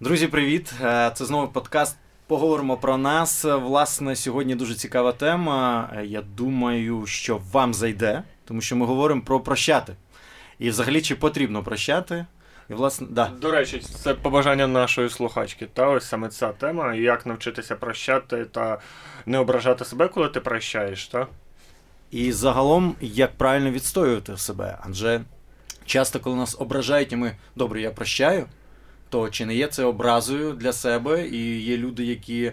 Друзі, привіт! Е, це знову подкаст. Поговоримо про нас. Власне, сьогодні дуже цікава тема. Е, я думаю, що вам зайде, тому що ми говоримо про прощати. І взагалі, чи потрібно прощати? І, власне, да. До речі, це побажання нашої слухачки. Та ось саме ця тема, як навчитися прощати та не ображати себе, коли ти прощаєш, та? І загалом, як правильно відстоювати себе. Адже часто, коли нас ображають, і ми добре, я прощаю то чи не є це образою для себе, і є люди, які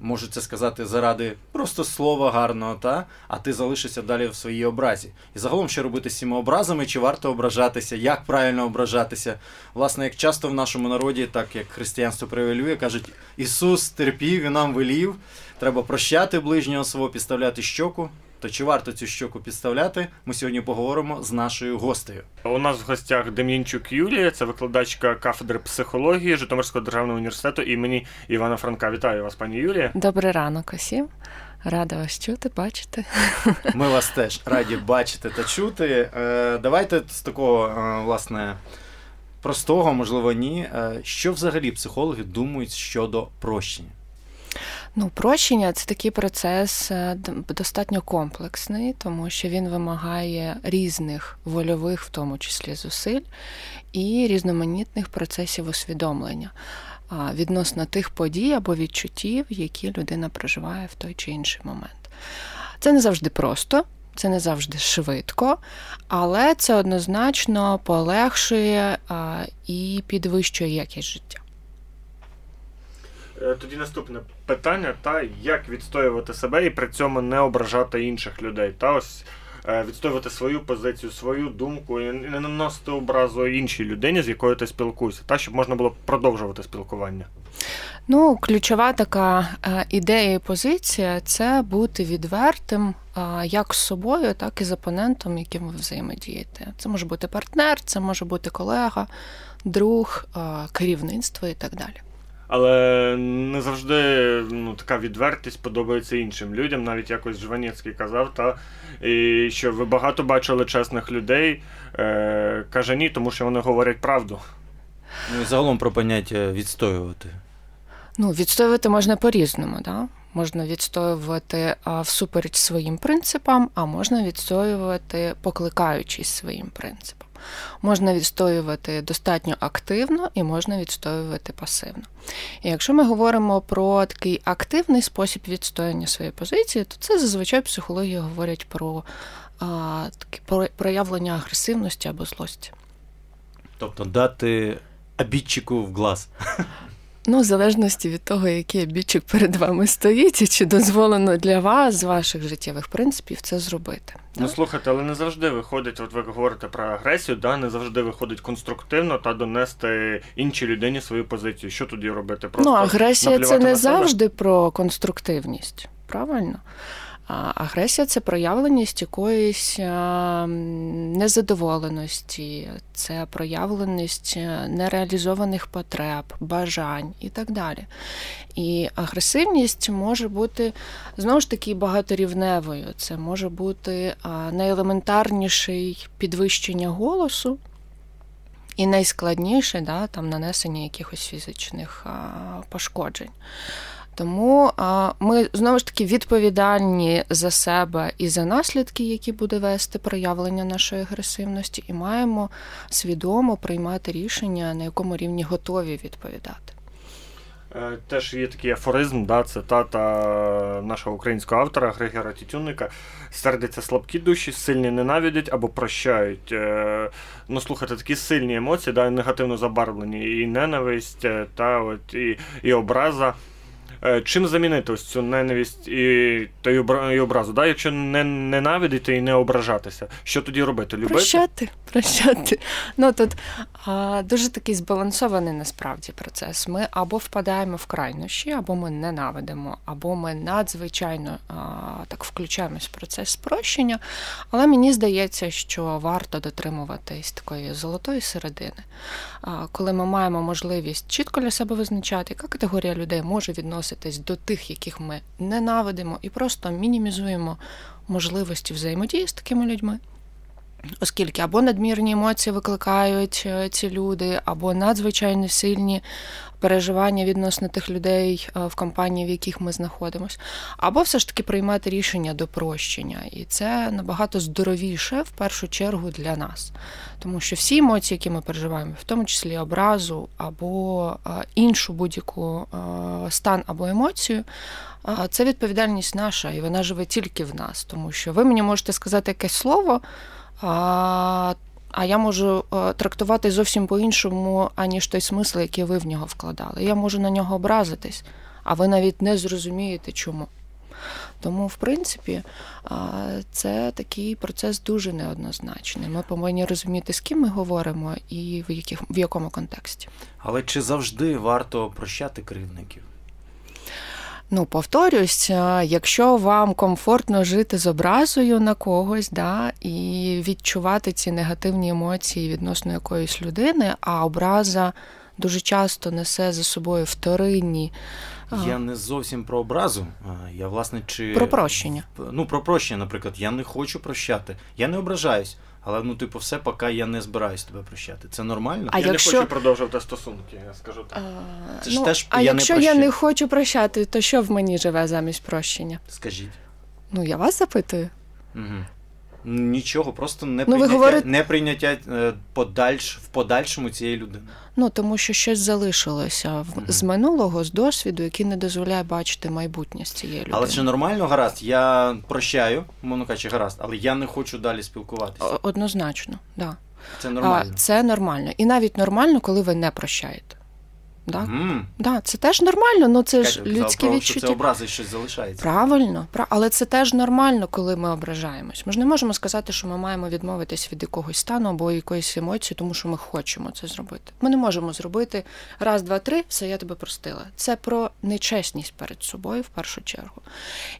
можуть це сказати заради просто слова гарного, та а ти залишишся далі в своїй образі. І загалом, що робити з цими образами, чи варто ображатися, як правильно ображатися? Власне, як часто в нашому народі, так як християнство превалює, кажуть, Ісус терпів і нам велів, треба прощати ближнього свого, підставляти щоку. То чи варто цю щоку підставляти? Ми сьогодні поговоримо з нашою гостею. У нас в гостях Дем'янчук Юлія, це викладачка кафедри психології Житомирського державного університету імені Івана Франка. Вітаю вас, пані Юлія. Добрий ранок усім. Рада вас чути, бачити. Ми вас теж раді бачити та чути. Е, давайте з такого, е, власне, простого, можливо, ні. Е, що взагалі психологи думають щодо прощення? Ну, прощення це такий процес е, достатньо комплексний, тому що він вимагає різних вольових, в тому числі зусиль, і різноманітних процесів усвідомлення відносно тих подій або відчуттів, які людина проживає в той чи інший момент. Це не завжди просто. Це не завжди швидко, але це однозначно полегшує і підвищує якість життя. Е, тоді наступне питання: та як відстоювати себе і при цьому не ображати інших людей. Та ось е, відстоювати свою позицію, свою думку і не наносити образу іншій людині, з якою ти спілкуєшся, та щоб можна було продовжувати спілкування. Ну, ключова така е, ідея і позиція це бути відвертим як з собою, так і з опонентом, яким ви взаємодієте. Це може бути партнер, це може бути колега, друг, керівництво і так далі. Але не завжди ну, така відвертість подобається іншим людям. Навіть якось Жванецький казав, та, і що ви багато бачили чесних людей. Е, Каже ні, тому що вони говорять правду. Ну і загалом про поняття відстоювати. Ну, відстоювати можна по-різному, да? Можна відстоювати а, всупереч своїм принципам, а можна відстоювати, покликаючись своїм принципам. Можна відстоювати достатньо активно і можна відстоювати пасивно. І якщо ми говоримо про такий активний спосіб відстояння своєї позиції, то це зазвичай психологія говорять про а, такі проявлення агресивності або злості. Тобто дати обідчику в глаз. Ну, в залежності від того, який обідчик перед вами стоїть, і чи дозволено для вас з ваших життєвих принципів це зробити. Ну, слухайте, але не завжди виходить, от ви говорите про агресію, да, не завжди виходить конструктивно та донести іншій людині свою позицію. Що тоді робити? Просто Ну, агресія це не завжди про конструктивність, правильно? Агресія це проявленість якоїсь незадоволеності, це проявленість нереалізованих потреб, бажань і так далі. І агресивність може бути знову ж таки багаторівневою. Це може бути найелементарніший підвищення голосу. І найскладніше да, там нанесення якихось фізичних пошкоджень. Тому ми знову ж таки відповідальні за себе і за наслідки, які буде вести проявлення нашої агресивності, і маємо свідомо приймати рішення, на якому рівні готові відповідати. Е, теж є такий афоризм, да, цитата нашого українського автора Григора Тютюнника. Сердяться слабкі душі, сильні ненавидять або прощають. Е, ну, слухайте, такі сильні емоції, да, негативно забарвлені, і ненависть, е, та от, і, і образа. Е, чим замінити ось цю ненависть і та й образу? Да? Якщо не ненавидити і не ображатися, що тоді робити? Любити? Прощати, прощати. Ну тут а, дуже такий збалансований насправді процес. Ми або впадаємо в крайнощі, або ми ненавидимо, або ми надзвичайно а, так включаємось в процес спрощення. Але мені здається, що варто дотримуватись такої золотої середини, а, коли ми маємо можливість чітко для себе визначати, яка категорія людей може відносити відноситись до тих, яких ми ненавидимо, і просто мінімізуємо можливості взаємодії з такими людьми. Оскільки або надмірні емоції викликають е, ці люди, або надзвичайно сильні переживання відносно тих людей е, в компанії, в яких ми знаходимося, або все ж таки приймати рішення до прощення. І це набагато здоровіше в першу чергу для нас. Тому що всі емоції, які ми переживаємо, в тому числі образу або е, іншу будь-яку стан або емоцію, це відповідальність наша, і вона живе тільки в нас, тому що ви мені можете сказати якесь слово. А а я можу е, трактувати зовсім по-іншому, аніж той смисл, який ви в нього вкладали. Я можу на нього образитись, а ви навіть не зрозумієте, чому. Тому, в принципі, це такий процес дуже неоднозначний. Ми повинні розуміти, з ким ми говоримо і в яких в якому контексті. Але чи завжди варто прощати кривдників? Ну, повторюсь, е, якщо вам комфортно жити з образою на когось, да, і відчувати ці негативні емоції відносно якоїсь людини, а образа дуже часто несе за собою вторинні. Я не зовсім про образу. Я власне чи про прощення. Ну, про прощення, наприклад, я не хочу прощати. Я не ображаюсь. Але ну, типу, все, поки я не збираюсь тебе прощати. Це нормально? А я якщо... не хочу продовжувати стосунки, я скажу так. А, Це ну, теж а я якщо не я не хочу прощати, то що в мені живе замість прощення? Скажіть. Ну, я вас запитую. Угу. Нічого, просто не ну, прийняття, говорите... не прийняття е, подальш, в подальшому цієї людини. Ну тому що щось залишилося mm з минулого, з досвіду, який не дозволяє бачити майбутнє з цієї людини. Але чи нормально гаразд? Я прощаю, мовно кажучи, гаразд, але я не хочу далі спілкуватися. Однозначно, так. Да. Це нормально. А, Це нормально. І навіть нормально, коли ви не прощаєте. Да? Mm. Да, Це теж нормально, ну це ж людські відчуття. Що це образи щось залишається. Правильно, але це теж нормально, коли ми ображаємось. Ми ж не можемо сказати, що ми маємо відмовитись від якогось стану або якоїсь емоції, тому що ми хочемо це зробити. Ми не можемо зробити раз, два, три, все, я тебе простила. Це про нечесність перед собою в першу чергу.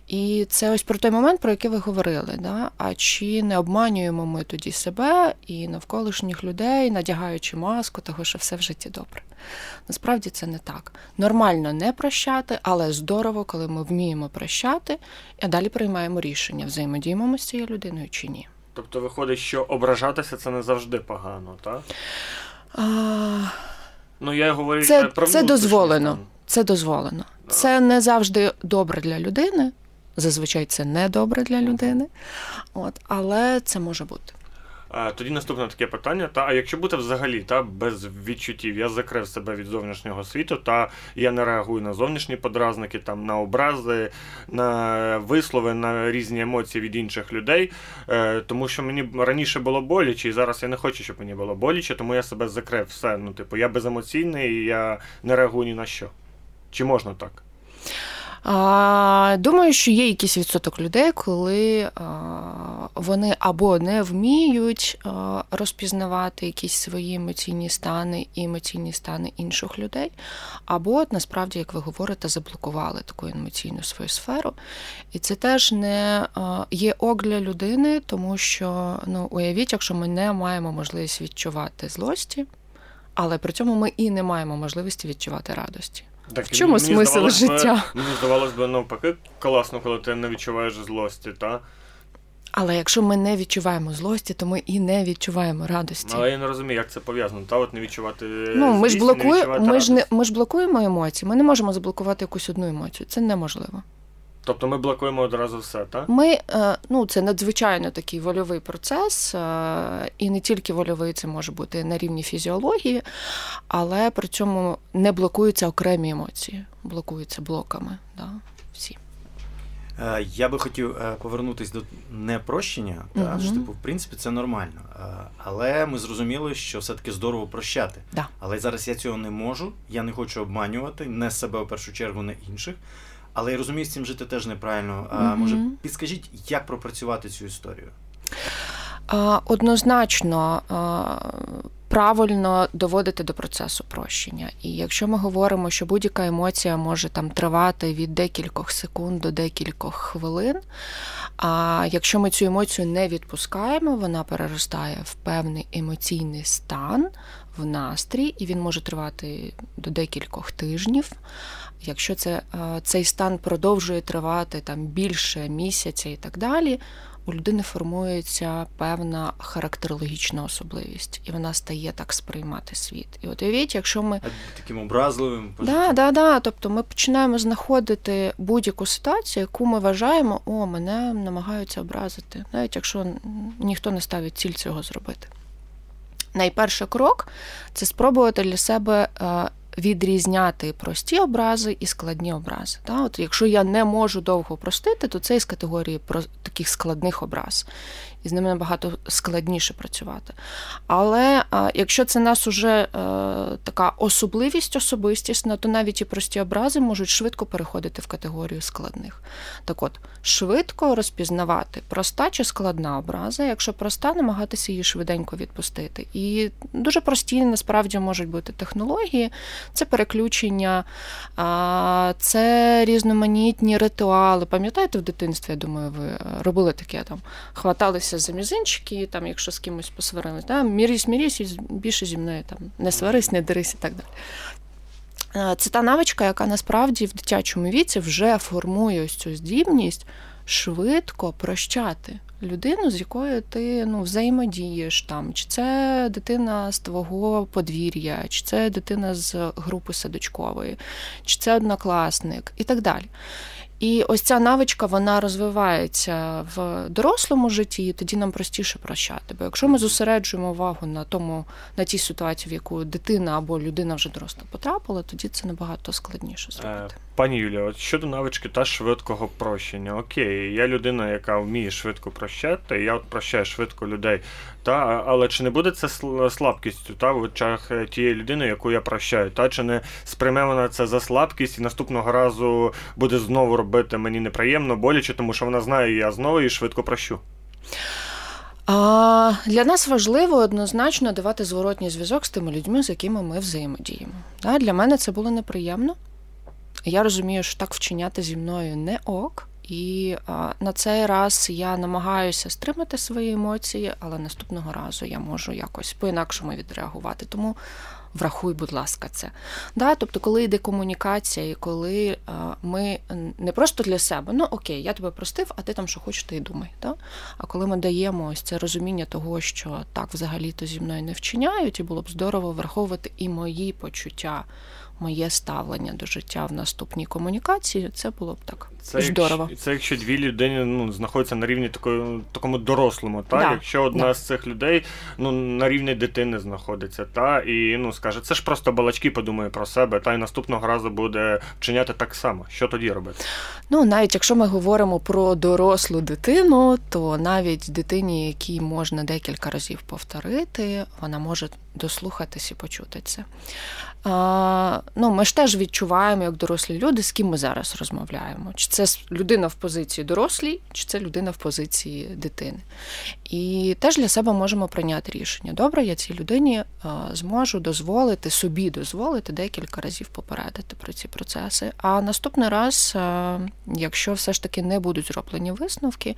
І це ось про той момент, про який ви говорили. Да? А чи не обманюємо ми тоді себе і навколишніх людей, надягаючи маску, того, що все в житті добре. Насправді це не так. Нормально не прощати, але здорово, коли ми вміємо прощати, а далі приймаємо рішення, взаємодіємо ми з цією людиною чи ні. Тобто виходить, що ображатися це не завжди погано, так? А... Ну, я говорю, це, про це дозволено. Це дозволено. Да. Це не завжди добре для людини. Зазвичай це не добре для людини, От, але це може бути. Тоді наступне таке питання: та а якщо бути взагалі та без відчуттів, я закрив себе від зовнішнього світу, та я не реагую на зовнішні подразники, там на образи, на вислови, на різні емоції від інших людей, е, тому що мені раніше було боляче, і зараз я не хочу, щоб мені було боляче, тому я себе закрив. Все, ну типу, я беземоційний, я не реагую ні на що. Чи можна так? Думаю, що є якийсь відсоток людей, коли вони або не вміють розпізнавати якісь свої емоційні стани і емоційні стани інших людей, або насправді, як ви говорите, заблокували таку емоційну свою сферу. І це теж не є ок для людини, тому що ну, уявіть, якщо ми не маємо можливість відчувати злості, але при цьому ми і не маємо можливості відчувати радості. Так, В чому мені смисл життя? Би, мені здавалось би, навпаки, класно, коли ти не відчуваєш злості, та? Але якщо ми не відчуваємо злості, то ми і не відчуваємо радості. Але я не розумію, як це пов'язано. Та от не відчувати ну, ми ж блокуємо, ми ж не ми ж блокуємо емоції. Ми не можемо заблокувати якусь одну емоцію. Це неможливо. Тобто ми блокуємо одразу все, так? Ми, е, ну, Це надзвичайно такий вольовий процес, е, і не тільки вольовий, це може бути на рівні фізіології, але при цьому не блокуються окремі емоції, блокуються блоками. Да, всі. Е, я би хотів повернутися до непрощення, та, що типу, в принципі, це нормально. Але ми зрозуміли, що все-таки здорово прощати. Да. Але зараз я цього не можу, я не хочу обманювати, не себе в першу чергу, не інших. Але я розумію, з цим жити теж неправильно. А, угу. Може, підскажіть, як пропрацювати цю історію? Однозначно. Правильно доводити до процесу прощення. І якщо ми говоримо, що будь-яка емоція може там тривати від декількох секунд до декількох хвилин, а якщо ми цю емоцію не відпускаємо, вона переростає в певний емоційний стан, в настрій, і він може тривати до декількох тижнів. Якщо це, цей стан продовжує тривати там більше місяця і так далі, у людини формується певна характерологічна особливість, і вона стає так сприймати світ. І от уявіть, якщо ми таким образливим да, да, да. Тобто ми починаємо знаходити будь-яку ситуацію, яку ми вважаємо, о, мене намагаються образити, навіть якщо ніхто не ставить ціль цього зробити. Найперший крок це спробувати для себе е, відрізняти прості образи і складні образи. Та? От Якщо я не можу довго простити, то це із категорії таких складних образ і з ними набагато складніше працювати. Але якщо це нас уже е, така особливість особистісна, то навіть і прості образи можуть швидко переходити в категорію складних. Так от, швидко розпізнавати проста чи складна образа, якщо проста, намагатися її швиденько відпустити. І дуже прості насправді можуть бути технології, це переключення, це різноманітні ритуали. Пам'ятаєте, в дитинстві, я думаю, ви робили таке там, хваталися за мізинчики, там, якщо з кимось посварились, да, мірись, мірись, і більше зі мною там не сварись, не дерись і так далі. Це та навичка, яка насправді в дитячому віці вже формує ось цю здібність швидко прощати людину, з якою ти ну, взаємодієш там, чи це дитина з твого подвір'я, чи це дитина з групи садочкової, чи це однокласник і так далі. І ось ця навичка вона розвивається в дорослому житті, і тоді нам простіше прощати. Бо якщо ми зосереджуємо увагу на тому, на тій ситуації, в яку дитина або людина вже доросла потрапила, тоді це набагато складніше зробити. Е, пані Юлія, от щодо навички та швидкого прощення, окей, я людина, яка вміє швидко прощати, я от прощаю швидко людей. Та, але чи не буде це слабкістю та в очах е, тієї людини, яку я прощаю? Та чи не сприйме вона це за слабкість і наступного разу буде знову робити мені неприємно, боляче, тому що вона знає, я знову її швидко прощу. А, Для нас важливо однозначно давати зворотній зв'язок з тими людьми, з якими ми взаємодіємо. Для мене це було неприємно. Я розумію, що так вчиняти зі мною не ок. І на цей раз я намагаюся стримати свої емоції, але наступного разу я можу якось по-інакшому відреагувати. Тому врахуй, будь ласка, це. Да? Тобто, коли йде комунікація, і коли ми не просто для себе, ну окей, я тебе простив, а ти там що хочеш, ти і думай. Да? А коли ми даємо ось це розуміння того, що так взагалі-то зі мною не вчиняють, і було б здорово враховувати і мої почуття моє ставлення до життя в наступній комунікації, це було б так це здорово. Якщо, це якщо дві людини ну, знаходяться на рівні такої, такому дорослому, та да. якщо одна да. з цих людей ну, на рівні дитини знаходиться, та і ну скаже, це ж просто балачки подумає про себе, та й наступного разу буде вчиняти так само. Що тоді робити? Ну навіть якщо ми говоримо про дорослу дитину, то навіть дитині, якій можна декілька разів повторити, вона може дослухатись і почути це. Ну, Ми ж теж відчуваємо, як дорослі люди, з ким ми зараз розмовляємо. Чи це людина в позиції дорослій, чи це людина в позиції дитини. І теж для себе можемо прийняти рішення. Добре, я цій людині зможу дозволити, собі дозволити декілька разів попередити про ці процеси. А наступний раз, якщо все ж таки не будуть зроблені висновки,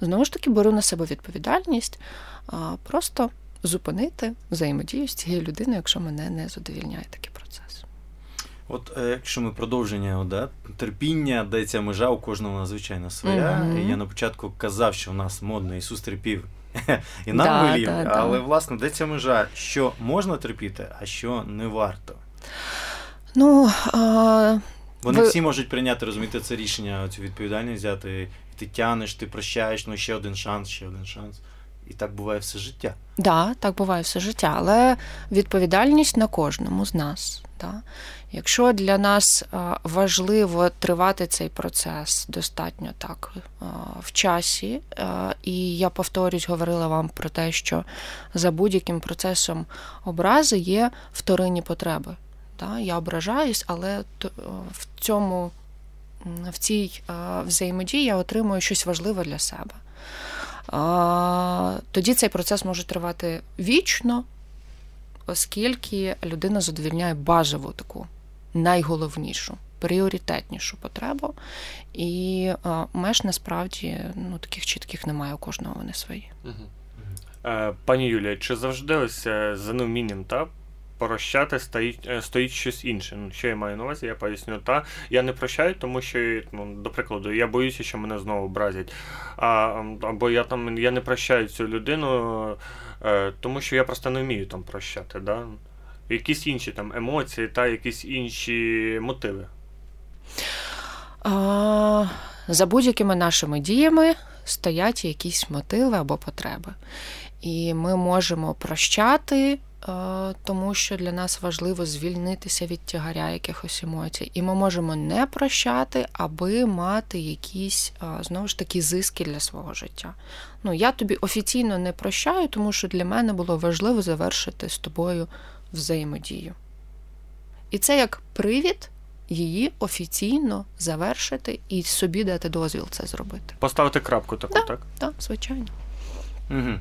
знову ж таки беру на себе відповідальність. Просто зупинити взаємодію з цією людиною, якщо мене не задовільняє такий процес. От е, якщо ми продовження, да, терпіння, де ця межа у кожного надзвичайно своя. Mm-hmm. Я на початку казав, що у нас модно Ісус терпів і нам да, велів, да, але да. власне де ця межа, що можна терпіти, а що не варто. Ну, а... Вони ви... всі можуть прийняти, розумієте, це рішення, цю відповідальність взяти. Ти тянеш, ти прощаєш, ну ще один шанс, ще один шанс. І так буває все життя. Так, да, так буває все життя, але відповідальність на кожному з нас. Да? Якщо для нас важливо тривати цей процес достатньо так в часі, і я повторюсь, говорила вам про те, що за будь-яким процесом образи є вторинні потреби. Да? Я ображаюсь, але в цьому в цій взаємодії я отримую щось важливе для себе тоді цей процес може тривати вічно, оскільки людина задовільняє базову таку найголовнішу, пріоритетнішу потребу. І меж насправді ну, таких чітких немає у кожного вони свої. Угу. Пані Юлія, чи завжди ось е, за неумінням та прощати стоїть е, стоїть щось інше. Ну, Що я маю на увазі, я поясню. Та я не прощаю, тому що, ну, до прикладу, я боюся, що мене знову образять. А, Або я там я не прощаю цю людину, е, тому що я просто не вмію там прощати. Да? Якісь інші там емоції та якісь інші мотиви. А, За будь-якими нашими діями стоять якісь мотиви або потреби. І ми можемо прощати, тому що для нас важливо звільнитися від тягаря якихось емоцій. І ми можемо не прощати, аби мати якісь знову ж таки зиски для свого життя. Ну, я тобі офіційно не прощаю, тому що для мене було важливо завершити з тобою взаємодію. І це як привід її офіційно завершити і собі дати дозвіл це зробити. Поставити крапку таку, да, так? Так, звичайно. Угу.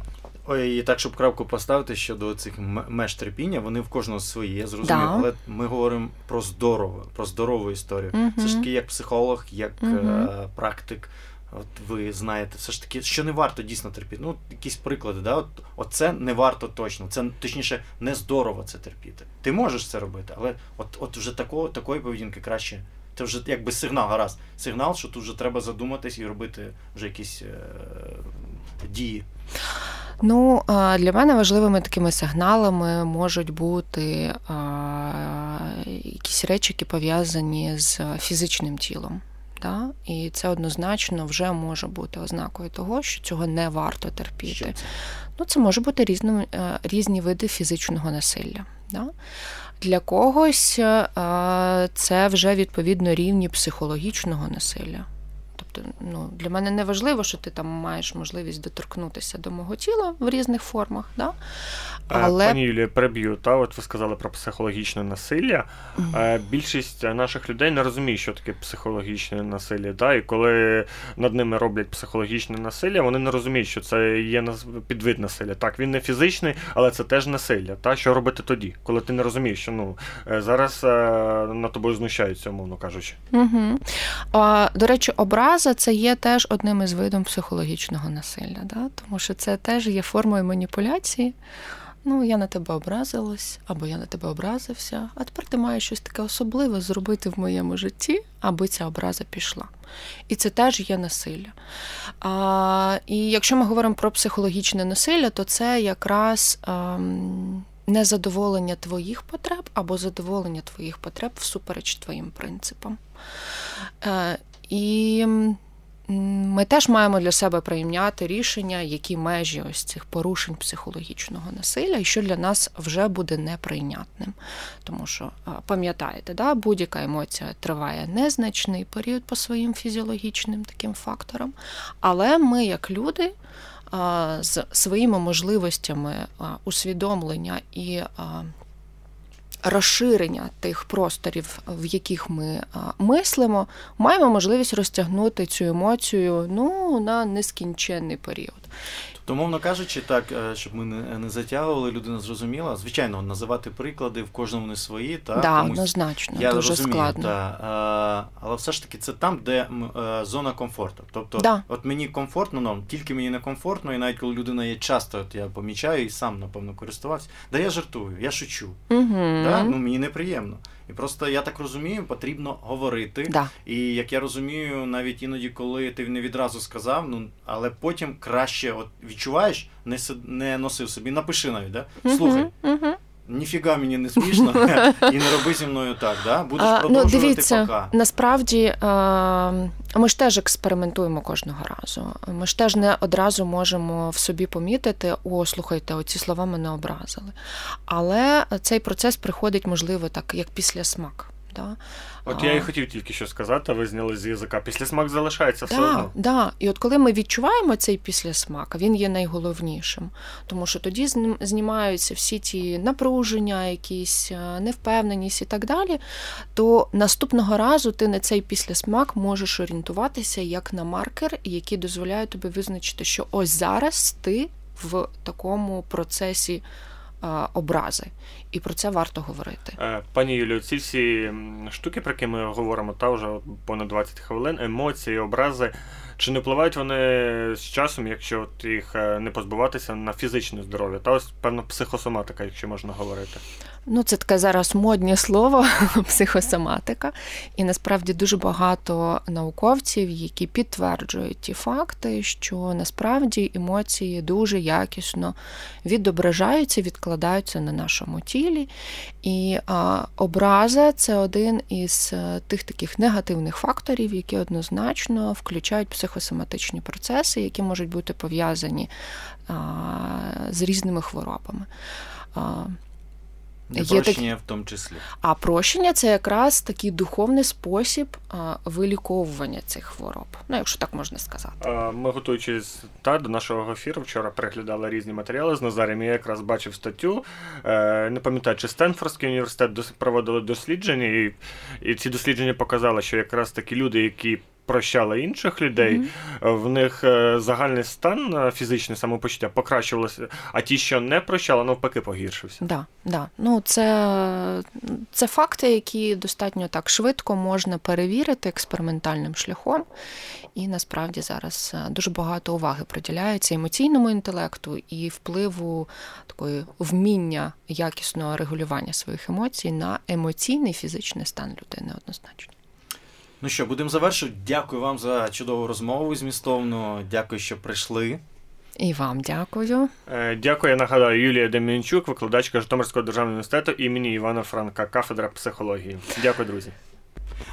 Ой, і так, щоб крапку поставити щодо цих меж терпіння, вони в кожного свої, я зрозумів, да. але ми говоримо про здорово, про здорову історію. Угу. Все ж таки, як психолог, як угу. е- практик, от ви знаєте, все ж таки, що не варто дійсно терпіти. Ну, якісь приклади, да? От, Оце не варто точно. Це точніше не здорово це терпіти. Ти можеш це робити, але от от вже такого, такої поведінки краще. Це вже якби сигнал, гаразд. Сигнал, що тут вже треба задуматись і робити вже якісь е- дії. Ну, для мене важливими такими сигналами можуть бути якісь речі, які пов'язані з фізичним тілом. Да? І це однозначно вже може бути ознакою того, що цього не варто терпіти. Що це? Ну, це може бути різні, різні види фізичного насилля. Да? Для когось це вже відповідно рівні психологічного насилля. Тобто, ну, для мене не важливо, що ти там маєш можливість доторкнутися до мого тіла в різних формах. Да? Але... Пані Юлія, переб'ю, та от ви сказали про психологічне насилля. Mm-hmm. Більшість наших людей не розуміє, що таке психологічне насилля. Та? І коли над ними роблять психологічне насилля, вони не розуміють, що це є підвид насилля. Так, він не фізичний, але це теж насилля. Та? Що робити тоді, коли ти не розумієш, що ну, е, зараз е, над тобою знущаються, умовно кажучи. Mm-hmm. А, До речі, образа це є теж одним із видом психологічного насилля, да? тому що це теж є формою маніпуляції ну я на тебе образилась, або я на тебе образився, а тепер ти маєш щось таке особливе зробити в моєму житті, аби ця образа пішла. І це теж є насилля. А, І якщо ми говоримо про психологічне насилля, то це якраз ем, незадоволення твоїх потреб або задоволення твоїх потреб всупереч твоїм принципам. І ми теж маємо для себе прийняти рішення, які межі ось цих порушень психологічного насилля, і що для нас вже буде неприйнятним. Тому що, пам'ятаєте, да, будь-яка емоція триває незначний період по своїм фізіологічним таким факторам. Але ми, як люди, з своїми можливостями усвідомлення і розширення тих просторів, в яких ми мислимо, маємо можливість розтягнути цю емоцію ну, на нескінченний період. То, мовно кажучи, так, е, щоб ми не затягували, людина зрозуміла. Звичайно, називати приклади в кожному не свої. Та, да, комусь... однозначно, я дуже розумію, складно. Та, але все ж таки це там, де е, зона комфорту. Тобто, да. от мені комфортно, ну, тільки мені не комфортно, і навіть коли людина є часто, от я помічаю і сам, напевно, користувався, да я жартую, я шучу. Угу. Да? Ну, Мені неприємно. І просто я так розумію, потрібно говорити. Да. І як я розумію, навіть іноді, коли ти не відразу сказав, ну але потім краще от відчуваєш, не не носив собі, напиши навіть, да? Слухай. Угу ніфіга мені не смішно, і не роби зі мною так. да? Будеш а, ну, продовжувати ну, дивіться, пока. Насправді ми ж теж експериментуємо кожного разу. Ми ж теж не одразу можемо в собі помітити, о, слухайте, оці слова мене образили. Але цей процес приходить, можливо, так, як після смак. Да? От я і хотів тільки що сказати, ви зняли з язика. Післясмак залишається все да, одно. Да. І от коли ми відчуваємо цей післясмак, він є найголовнішим, тому що тоді знімаються всі ті напруження, якісь е, невпевненість і так далі, то наступного разу ти на цей післясмак можеш орієнтуватися як на маркер, який дозволяє тобі визначити, що ось зараз ти в такому процесі образи. І про це варто говорити. Е, пані Юлію, ці всі штуки, про які ми говоримо, та вже понад 20 хвилин, емоції, образи. Чи не впливають вони з часом, якщо от їх е, не позбуватися на фізичне здоров'я? Та ось певно психосоматика, якщо можна говорити. Ну, це таке зараз модне слово психосоматика. І насправді дуже багато науковців, які підтверджують ті факти, що насправді емоції дуже якісно відображаються, відкладаються на нашому тілі. І а, образа це один із е, тих таких негативних факторів, які однозначно включають психосоматичні процеси, які можуть бути пов'язані а, з різними хворобами. А, Прощення так... в тому числі. А прощення це якраз такий духовний спосіб виліковування цих хвороб. Ну, якщо так можна сказати. Ми, готуючись та, до нашого ефіру, вчора переглядали різні матеріали з Назарем. Я якраз бачив статтю. Е, не пам'ятаю, чи Стенфордський університет проводили дослідження, і, і ці дослідження показали, що якраз такі люди, які прощали інших людей, mm-hmm. в них е, загальний стан е, фізичне самопочуття покращувалося, а ті, що не прощали, навпаки, погіршився. Да, да. Ну, це, це факти, які достатньо так швидко можна перевірити експериментальним шляхом. І насправді зараз дуже багато уваги приділяється емоційному інтелекту і впливу такої вміння якісного регулювання своїх емоцій на емоційний фізичний стан людини однозначно. Ну що, будемо завершувати. Дякую вам за чудову розмову змістовну. Дякую, що прийшли. І вам дякую. Е, дякую. Я нагадаю, Юлія Дем'янчук, викладачка Житомирського державного університету імені Івана Франка, кафедра психології. Дякую, друзі.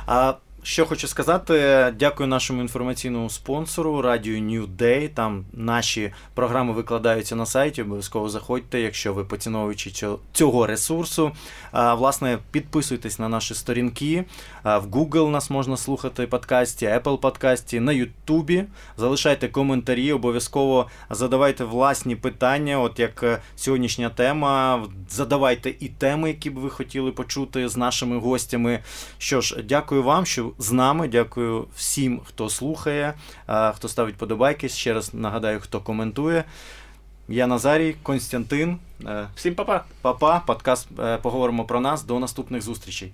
А що хочу сказати, дякую нашому інформаційному спонсору Радіо New Day. Там наші програми викладаються на сайті. Обов'язково заходьте, якщо ви поціновуючи цього ресурсу. Власне, підписуйтесь на наші сторінки. В Google нас можна слухати подкасті, Apple подкасті, на Ютубі. Залишайте коментарі, обов'язково задавайте власні питання. От як е, сьогоднішня тема. Задавайте і теми, які б ви хотіли почути з нашими гостями. Що ж, дякую вам, що з нами. Дякую всім, хто слухає, хто ставить подобайки. Ще раз нагадаю, хто коментує. Я Назарій, Константин. Всім па-па. Па-па. Подкаст е, поговоримо про нас. До наступних зустрічей.